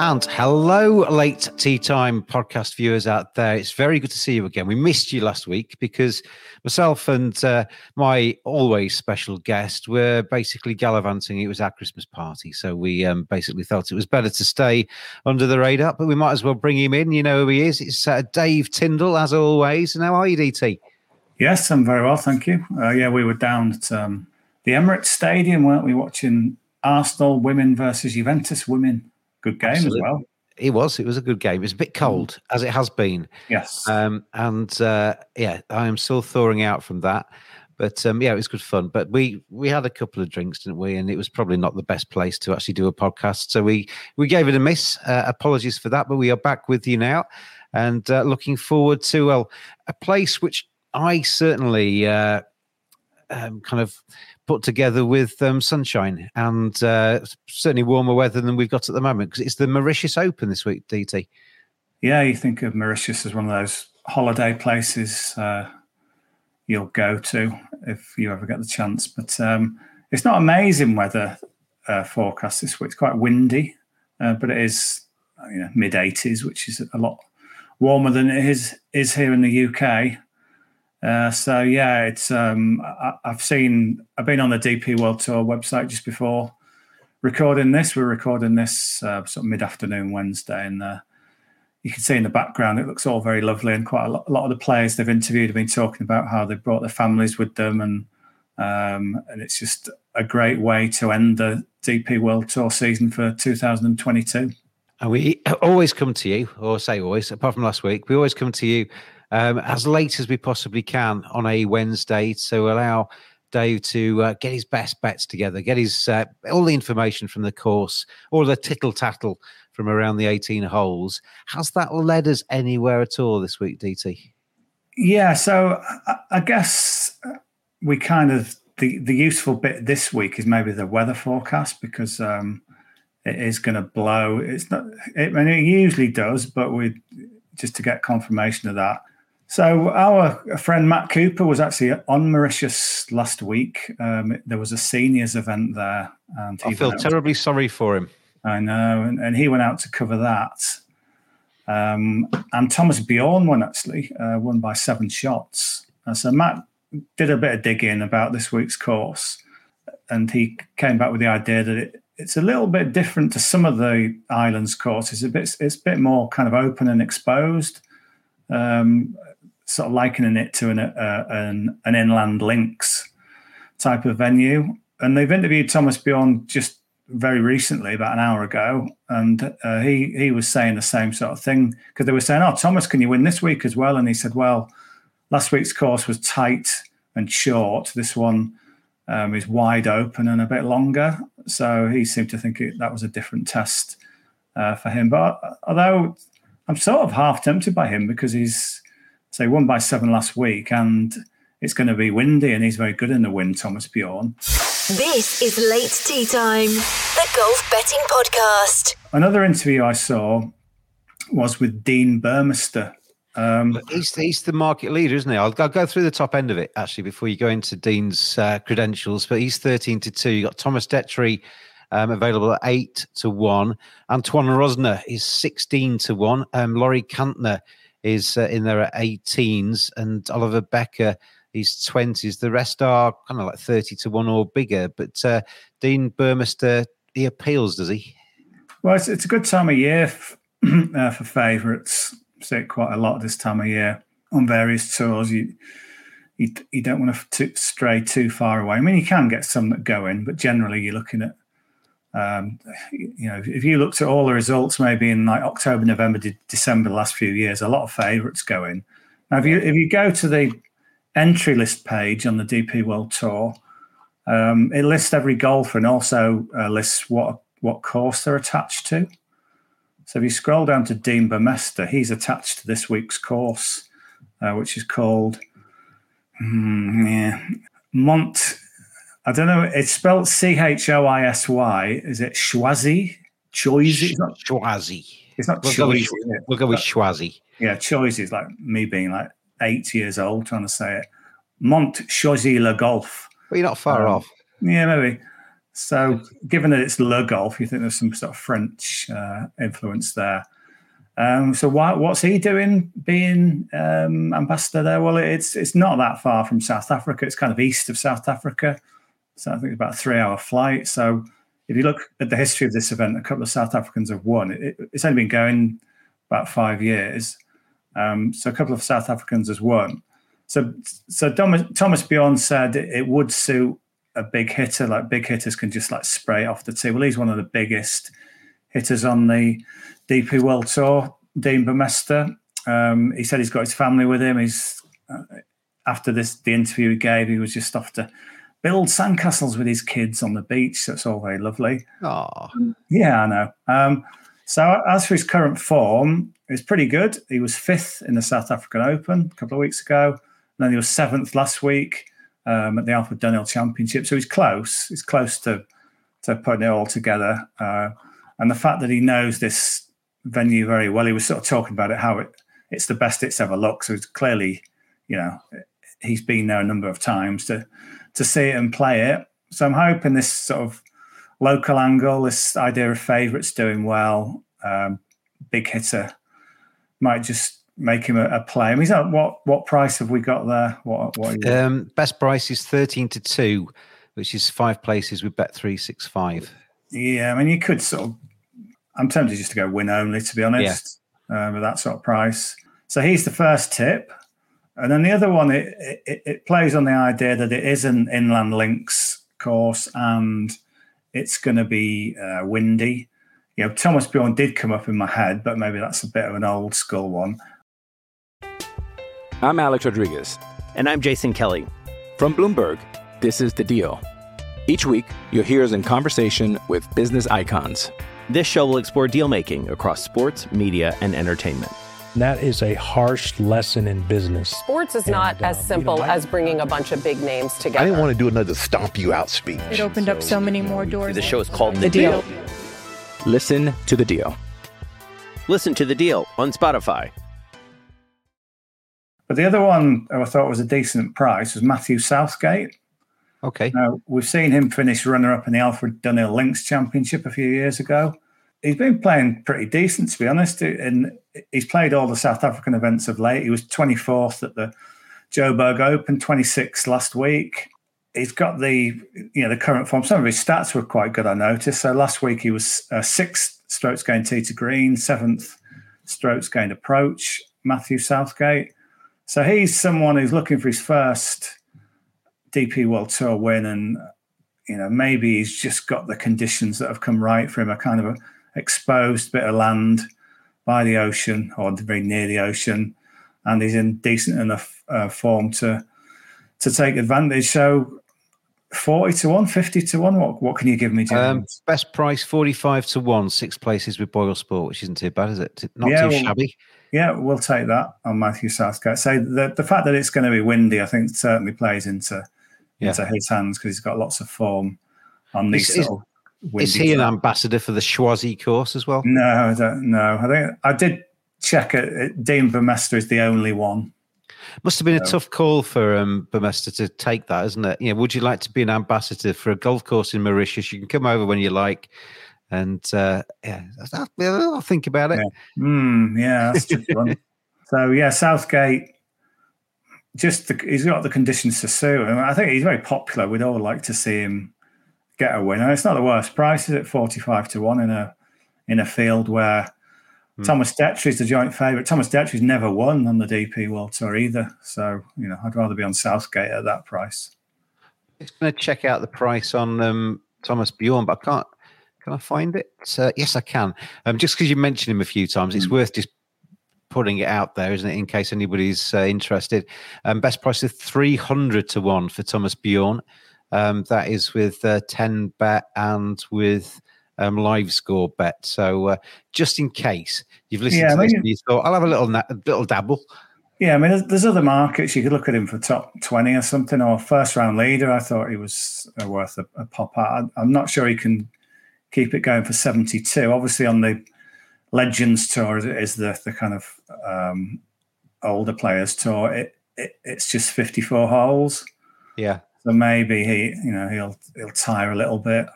And hello, late tee time podcast viewers out there. It's very good to see you again. We missed you last week because myself and uh, my always special guest were basically gallivanting. It was our Christmas party. So we um, basically felt it was better to stay under the radar, but we might as well bring him in. You know who he is. It's uh, Dave Tindall, as always. And how are you, DT? Yes, I'm very well, thank you. Uh, yeah, we were down at um, the Emirates Stadium, weren't we, watching Arsenal women versus Juventus women. Good game Absolutely. as well. It was. It was a good game. It was a bit cold, as it has been. Yes. Um, and uh, yeah, I am still thawing out from that. But um, yeah, it was good fun. But we we had a couple of drinks, didn't we? And it was probably not the best place to actually do a podcast. So we we gave it a miss. Uh, apologies for that. But we are back with you now, and uh, looking forward to well a place which I certainly uh, um, kind of put together with um, sunshine and uh, certainly warmer weather than we've got at the moment because it's the Mauritius Open this week, DT. Yeah, you think of Mauritius as one of those holiday places uh, you'll go to if you ever get the chance. But um, it's not amazing weather uh, forecast this week. It's quite windy, uh, but it is you know, mid 80s, which is a lot warmer than it is is here in the UK. Uh, so yeah, it's um, I, I've seen I've been on the DP World Tour website just before recording this. We're recording this uh, sort of mid afternoon Wednesday, and uh, you can see in the background it looks all very lovely. And quite a lot, a lot of the players they've interviewed have been talking about how they brought their families with them, and um, and it's just a great way to end the DP World Tour season for 2022. And we always come to you, or say always, apart from last week, we always come to you um, as late as we possibly can on a Wednesday to allow Dave to uh, get his best bets together, get his uh, all the information from the course, all the tittle tattle from around the 18 holes. Has that led us anywhere at all this week, DT? Yeah, so I, guess we kind of the the useful bit this week is maybe the weather forecast because um, it is going to blow. It's not. It, I mean, it usually does, but we just to get confirmation of that. So our friend Matt Cooper was actually on Mauritius last week. Um, there was a seniors event there, and I feel terribly sorry for him. I know, and, and he went out to cover that. Um, and Thomas Bjorn won actually, uh, won by seven shots. Uh, so Matt did a bit of digging about this week's course, and he came back with the idea that it, it's a little bit different to some of the islands courses. A bit, it's a bit more kind of open and exposed, um, sort of likening it to an, uh, an an inland links type of venue. And they've interviewed Thomas Bjorn just very recently, about an hour ago, and uh, he he was saying the same sort of thing because they were saying, "Oh, Thomas, can you win this week as well?" And he said, "Well, last week's course was tight and short. This one um, is wide open and a bit longer." So he seemed to think it, that was a different test uh, for him. But although I'm sort of half tempted by him because he's say won by seven last week and it's going to be windy and he's very good in the wind, Thomas Bjorn. This is Late Tee Time, the golf betting podcast. Another interview I saw was with Dean Burmester. Um, he's, he's the market leader, isn't he? I'll, I'll, go through the top end of it actually before you go into Dean's uh, credentials. But he's 13 to 2. You've got Thomas Detry um, available at 8 to 1. Antoine Rozner is 16 to 1. Um, Laurie Canter is uh, in there at 18s. And Oliver Bekker he's 20s. The rest are kind of like 30 to 1 or bigger. But uh, Dean Burmester, he appeals, does he? Well, it's, it's a good time of year f- uh, for favourites. See it quite a lot this time of year on various tours. You you, you don't want to stray too far away. I mean, you can get some that go in, but generally you're looking at, um, you know, if you looked at all the results, maybe in like October, November, December, the last few years, a lot of favourites go in. Now, if you if you go to the entry list page on the DP World Tour, um, it lists every golfer and also uh, lists what what course they're attached to. So if you scroll down to Dean Burmester, he's attached to this week's course, uh, which is called mm, yeah, Mont. I don't know. It's spelled C H O I S Y. Is it Schwazi? Choisy? It's not Schwazi. It's not we'll Choisy. Go with, we'll go with Schwazi. Yeah, Choisy is like me being like eight years old trying to say it. Mont Choisy Le Golf. Well, you're not far um, off. Yeah, maybe. So, given that it's Le Golf, you think there's some sort of French uh, influence there. Um, so, why, what's he doing being um, ambassador there? Well, it's it's not that far from South Africa. It's kind of east of South Africa. So, I think it's about a three-hour flight. So, if you look at the history of this event, a couple of South Africans have won. It, it's only been going about five years. Um, so, a couple of South Africans has won. So, so Thomas, Thomas Bjorn said it would suit a big hitter. Like big hitters can just like spray off the tee. Well, he's one of the biggest hitters on the DP World Tour. Dean Burmester. Um, he said he's got his family with him. He's uh, after this the interview he gave, he was just off to build sandcastles with his kids on the beach. That's all very lovely. Oh, yeah, I know. Um, so as for his current form, it's pretty good. He was fifth in the South African Open a couple of weeks ago. And then he was seventh last week um, at the Alfred Dunhill Championship. So he's close. He's close to to putting it all together. Uh, and the fact that he knows this venue very well, he was sort of talking about it, how it it's the best it's ever looked. So it's clearly, you know, he's been there a number of times to to see it and play it. So I'm hoping this sort of local angle, this idea of favourites doing well, um, big hitter, might just make him a, a play. I mean, that, what what price have we got there? What what? Um, best price is thirteen to two, which is five places with bet three six five. Yeah, I mean, you could sort of. I'm tempted just to go win only, to be honest, yeah. uh, with that sort of price. So he's the first tip, and then the other one it, it, it plays on the idea that it is an inland links course and it's going to be uh, windy. You know, Thomas Bjorn did come up in my head, but maybe that's a bit of an old school one. I'm Alex Rodriguez. And I'm Jason Kelly. From Bloomberg, this is The Deal. Each week, you'll hear us in conversation with business icons. This show will explore deal making across sports, media, and entertainment. That is a harsh lesson in business. Sports is not and, as simple you know, I, as bringing a bunch of big names together. I didn't want to do another stomp you out speech. It opened so, up so many more doors. The show is called The, the deal. deal. Listen to the deal. Listen to the deal on Spotify. But the other one I thought was a decent price was Matthew Southgate. Okay. Now, we've seen him finish runner up in the Alfred Dunhill Links Championship a few years ago. He's been playing pretty decent, to be honest. And he's played all the South African events of late. He was 24th at the Joburg Open, 26th last week. He's got the you know the current form. Some of his stats were quite good, I noticed. So last week he was uh, sixth strokes gained tee to green, seventh strokes gained approach. Matthew Southgate. So he's someone who's looking for his first DP World Tour win, and you know, maybe he's just got the conditions that have come right for him, a kind of a exposed bit of land by the ocean or very near the ocean, and he's in decent enough uh, form to to take advantage. So 40 to 1, 50 to 1. What, what can you give me, um, best price 45 to 1, six places with Boyle Sport, which isn't too bad, is it? Not yeah, too well, shabby. Yeah, we'll take that on Matthew Southgate. So the, the fact that it's going to be windy, I think, certainly plays into, yeah. into his hands because he's got lots of form on these is, sort of Is he an ambassador for the Schwazi course as well? No, I don't know. I think I did check it. Dean Burmester is the only one must have been a tough call for um, to take that, isn't it? You know, would you like to be an ambassador for a golf course in Mauritius? You can come over when you like, and uh, yeah, I'll, I'll, think about it. Yeah, mm, yeah that's one. So yeah, Southgate. Just the, he's got the conditions to suit him. I think he's very popular. We'd all like to see him get a win, and it's not the worst price, is it? Forty-five to one in a in a field where Mm. Thomas Detry is the joint favourite. Thomas Detry's never won on the DP World Tour either. So, you know, I'd rather be on Southgate at that price. Just going to check out the price on um, Thomas Bjorn, but I can't. Can I find it? Uh, yes, I can. Um, just because you mentioned him a few times, mm. it's worth just putting it out there, isn't it, in case anybody's uh, interested. Um, best price is 300 to 1 for Thomas Bjorn. Um, that is with uh, 10 bet and with um, live score bet. So uh, just in case you've listened yeah, to I mean, this and you thought, I'll have a little na- a little dabble. Yeah, I mean, there's, there's, other markets you could look at him for top twenty or something, or first round leader. I thought he was uh, worth a, a pop out. I'm not sure he can keep it going for seventy two. Obviously, on the Legends tour is the the kind of um, older players tour. It, it, it's just fifty four holes. Yeah. So maybe he, you know, he'll he'll tire a little bit.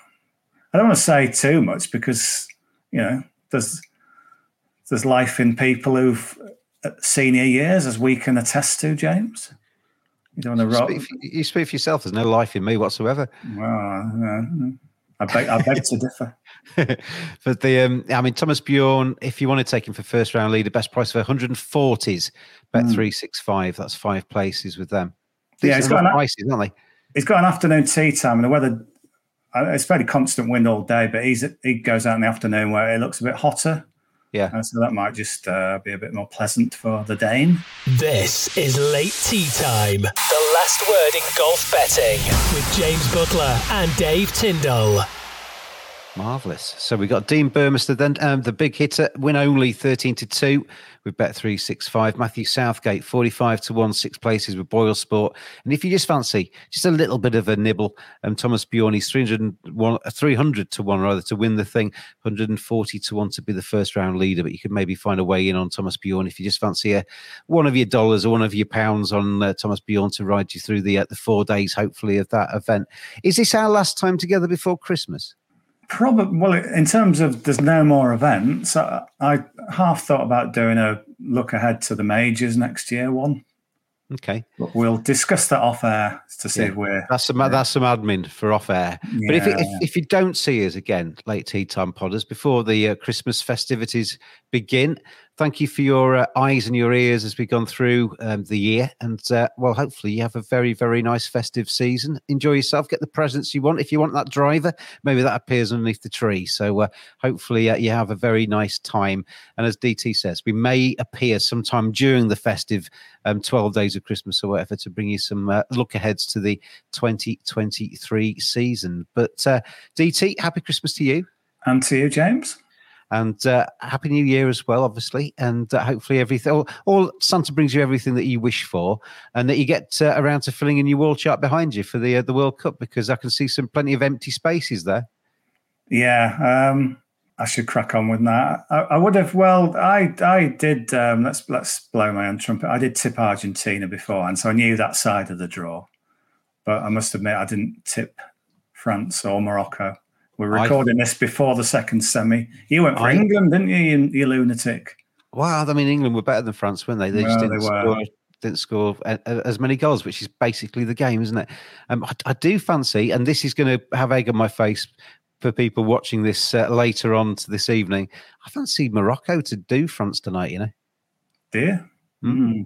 I don't want to say too much because you know there's there's life in people who've uh, senior years, as we can attest to, James. You don't want to rock. You speak for yourself. There's no life in me whatsoever. Well, uh, I beg, I beg to differ. but the, um, I mean, Thomas Bjorn, if you want to take him for first round leader, best price of 140s, bet mm. 365. That's five places with them. These yeah, he's got an, prices, aren't they? He's got an afternoon tee time, and the weather it's fairly constant wind all day, but he's he goes out in the afternoon where it looks a bit hotter. Yeah, and so that might just uh, be a bit more pleasant for the Dane. This is late tee time. The last word in golf betting with James Butler and Dave Tindall. Marvelous. So we got Dean Burmester, then um, the big hitter, win only 13 to 2 with Bet 365. Matthew Southgate, 45 to 1, six places with Boyle Sport. And if you just fancy just a little bit of a nibble, um, Thomas Bjorn, he's 300, 300 to 1 rather to win the thing, 140 to 1 to be the first round leader. But you could maybe find a way in on Thomas Bjorn if you just fancy a, one of your dollars or one of your pounds on uh, Thomas Bjorn to ride you through the, uh, the four days, hopefully, of that event. Is this our last time together before Christmas? Probably. Well, in terms of there's no more events, I, I, half thought about doing a look ahead to the majors next year one. Okay. But we'll discuss that off air to see yeah. if we're. That's some, that's some admin for off air. Yeah. But if, if, if, you don't see us again, late tee time podders, before the uh, Christmas festivities begin, thank you for your uh, eyes and your ears as we've gone through um, the year. And uh, well, hopefully you have a very, very nice festive season. Enjoy yourself, get the presents you want. If you want that driver, maybe that appears underneath the tree. So uh, hopefully uh, you have a very nice time. And as DT says, we may appear sometime during the festive um, 12 days of Christmas or whatever to bring you some uh, look aheads to the 2023 season. But uh, DT, happy Christmas to you. And to you, James. And uh, happy New Year as well, obviously. And uh, hopefully, everything, all, all, Santa brings you everything that you wish for, and that you get uh, around to filling in your wall chart behind you for the uh, the World Cup because I can see some plenty of empty spaces there. Yeah, um, I should crack on with that. I, I would have. Well, I I did. Um, let's let's blow my own trumpet. I did tip Argentina before, and so I knew that side of the draw. But I must admit, I didn't tip France or Morocco. We're recording I, this before the second semi. You went for I, England, didn't you, you, you lunatic? Wow, I mean, England were better than France, weren't they? They just didn't, they score, didn't score as many goals, which is basically the game, isn't it? Um, I, I do fancy, and this is going to have egg on my face for people watching this uh, later on to this evening. I fancy Morocco to do France tonight. You know, dear. Mm.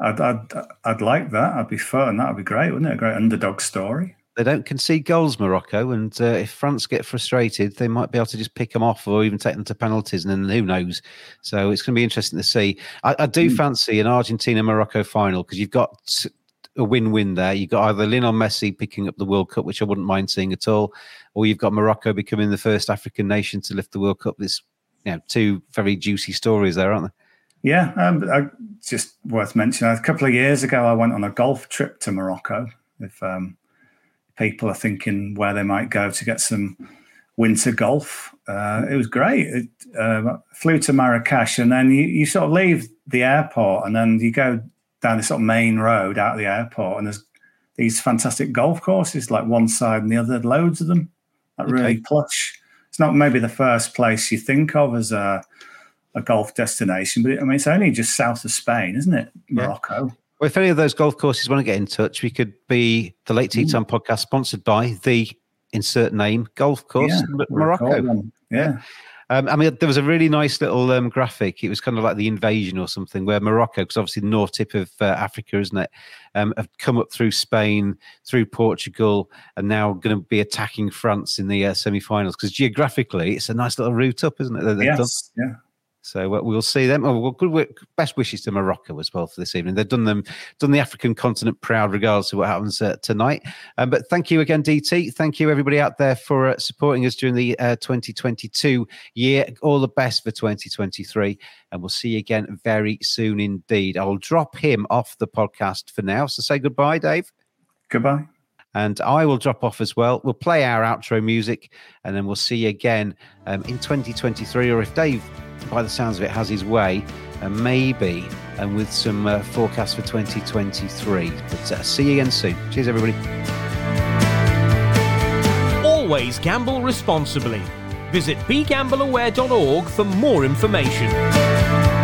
I'd, I'd, I'd like that. I'd be fun. That'd be great, wouldn't it? A great underdog story. They don't concede goals, Morocco, and uh, if France get frustrated, they might be able to just pick them off or even take them to penalties, and then who knows? So it's going to be interesting to see. I, I do mm. fancy an Argentina Morocco final because you've got a win-win there. You've got either Lionel Messi picking up the World Cup, which I wouldn't mind seeing at all, or you've got Morocco becoming the first African nation to lift the World Cup. This, you know, two very juicy stories there, aren't they? Yeah, um, I, just worth mentioning. A couple of years ago, I went on a golf trip to Morocco. If um, people are thinking where they might go to get some winter golf. Uh, it was great. It, uh, flew to Marrakesh, and then you, you sort of leave the airport, and then you go down this sort of main road out of the airport, and there's these fantastic golf courses, like one side and the other, loads of them. That really plush. It's not maybe the first place you think of as a, a golf destination, but it, I mean, it's only just south of Spain, isn't it? Morocco. Yeah. Well, if any of those golf courses want to get in touch, we could be the Late Tee Time podcast sponsored by the insert name golf course yeah, Morocco. Yeah. Um, I mean, there was a really nice little um, graphic. It was kind of like the invasion or something, where Morocco, because obviously the north tip of uh, Africa, isn't it, um, have come up through Spain, through Portugal, and now going to be attacking France in the uh, semi-finals. Because geographically, it's a nice little route up, isn't it? Yes. Done. Yeah. So uh, we'll see them. Oh, well, good work. best wishes to Morocco as well for this evening. They've done them, done the African continent proud, regardless of what happens uh, tonight. Um, but thank you again, DT. Thank you everybody out there for uh, supporting us during the uh, 2022 year. All the best for 2023, and we'll see you again very soon indeed. I'll drop him off the podcast for now. So say goodbye, Dave. Goodbye and I will drop off as well. We'll play our outro music, and then we'll see you again um, in 2023. Or if Dave by the sounds of it, has his way, and maybe and with some uh, forecasts for 2023. But uh, see you again soon. Cheers, everybody. Always gamble responsibly. Visit begambleaware.org for more information.